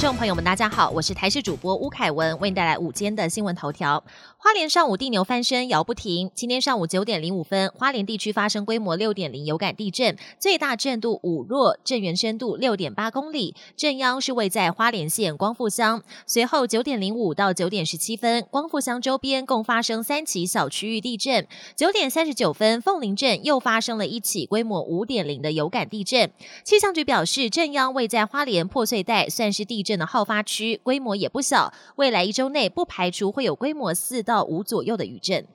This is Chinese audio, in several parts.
众朋友们，大家好，我是台视主播吴凯文，为您带来午间的新闻头条。花莲上午地牛翻身，摇不停。今天上午九点零五分，花莲地区发生规模六点零有感地震，最大震度五弱，震源深度六点八公里，震央是位在花莲县光复乡。随后九点零五到九点十七分，光复乡周边共发生三起小区域地震。九点三十九分，凤林镇又发生了一起规模五点零的有感地震。气象局表示，震央位在花莲破碎带，算是地震的好发区，规模也不小。未来一周内不排除会有规模四到五左右的余震。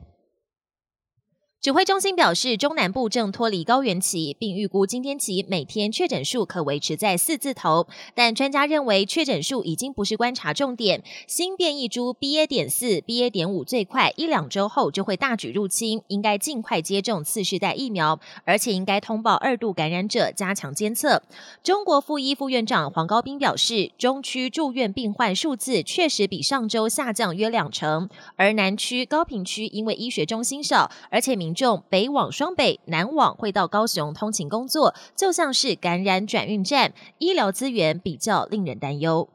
指挥中心表示，中南部正脱离高原期，并预估今天起每天确诊数可维持在四字头。但专家认为，确诊数已经不是观察重点。新变异株 BA. 点四、BA. 点五最快一两周后就会大举入侵，应该尽快接种次世代疫苗，而且应该通报二度感染者，加强监测。中国副医副院长黄高斌表示，中区住院病患数字确实比上周下降约两成，而南区、高平区因为医学中心少，而且民众北往双北、南往会到高雄通勤工作，就像是感染转运站，医疗资源比较令人担忧。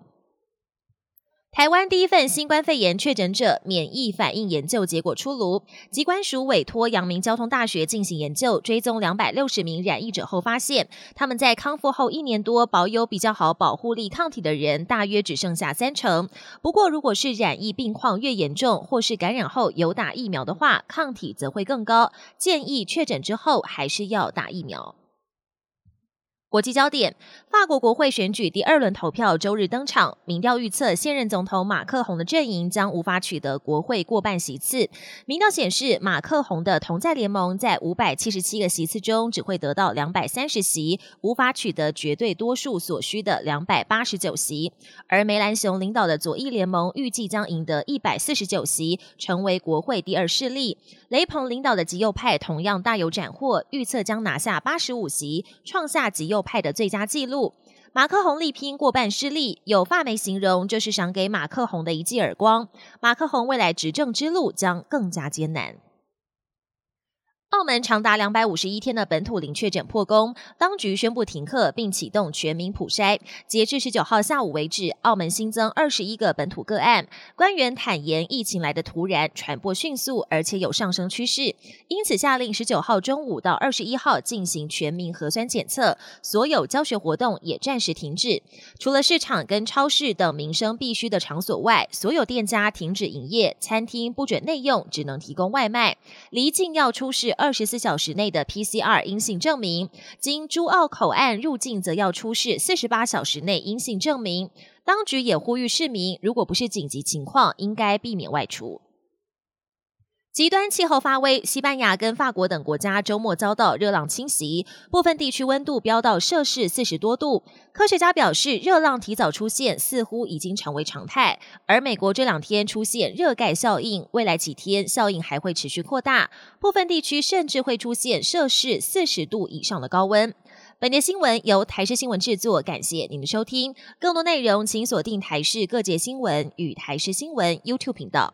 台湾第一份新冠肺炎确诊者免疫反应研究结果出炉，机关署委托阳明交通大学进行研究，追踪两百六十名染疫者后发现，他们在康复后一年多保有比较好保护力抗体的人，大约只剩下三成。不过，如果是染疫病况越严重，或是感染后有打疫苗的话，抗体则会更高。建议确诊之后还是要打疫苗。国际焦点：法国国会选举第二轮投票周日登场，民调预测现任总统马克宏的阵营将无法取得国会过半席次。民调显示，马克宏的同在联盟在五百七十七个席次中只会得到两百三十席，无法取得绝对多数所需的两百八十九席。而梅兰雄领导的左翼联盟预计将赢得一百四十九席，成为国会第二势力。雷鹏领导的极右派同样大有斩获，预测将拿下八十五席，创下极右。派的最佳纪录，马克宏力拼过半失利，有发媒形容这是赏给马克宏的一记耳光。马克宏未来执政之路将更加艰难。澳门长达两百五十一天的本土零确诊破功，当局宣布停课并启动全民普筛。截至十九号下午为止，澳门新增二十一个本土个案。官员坦言，疫情来的突然，传播迅速，而且有上升趋势，因此下令十九号中午到二十一号进行全民核酸检测，所有教学活动也暂时停止。除了市场跟超市等民生必须的场所外，所有店家停止营业，餐厅不准内用，只能提供外卖。离境要出示。二十四小时内的 PCR 阴性证明，经珠澳口岸入境则要出示四十八小时内阴性证明。当局也呼吁市民，如果不是紧急情况，应该避免外出。极端气候发威，西班牙跟法国等国家周末遭到热浪侵袭，部分地区温度飙到摄氏四十多度。科学家表示，热浪提早出现，似乎已经成为常态。而美国这两天出现热盖效应，未来几天效应还会持续扩大，部分地区甚至会出现摄氏四十度以上的高温。本节新闻由台视新闻制作，感谢您的收听。更多内容请锁定台视各界新闻与台视新闻 YouTube 频道。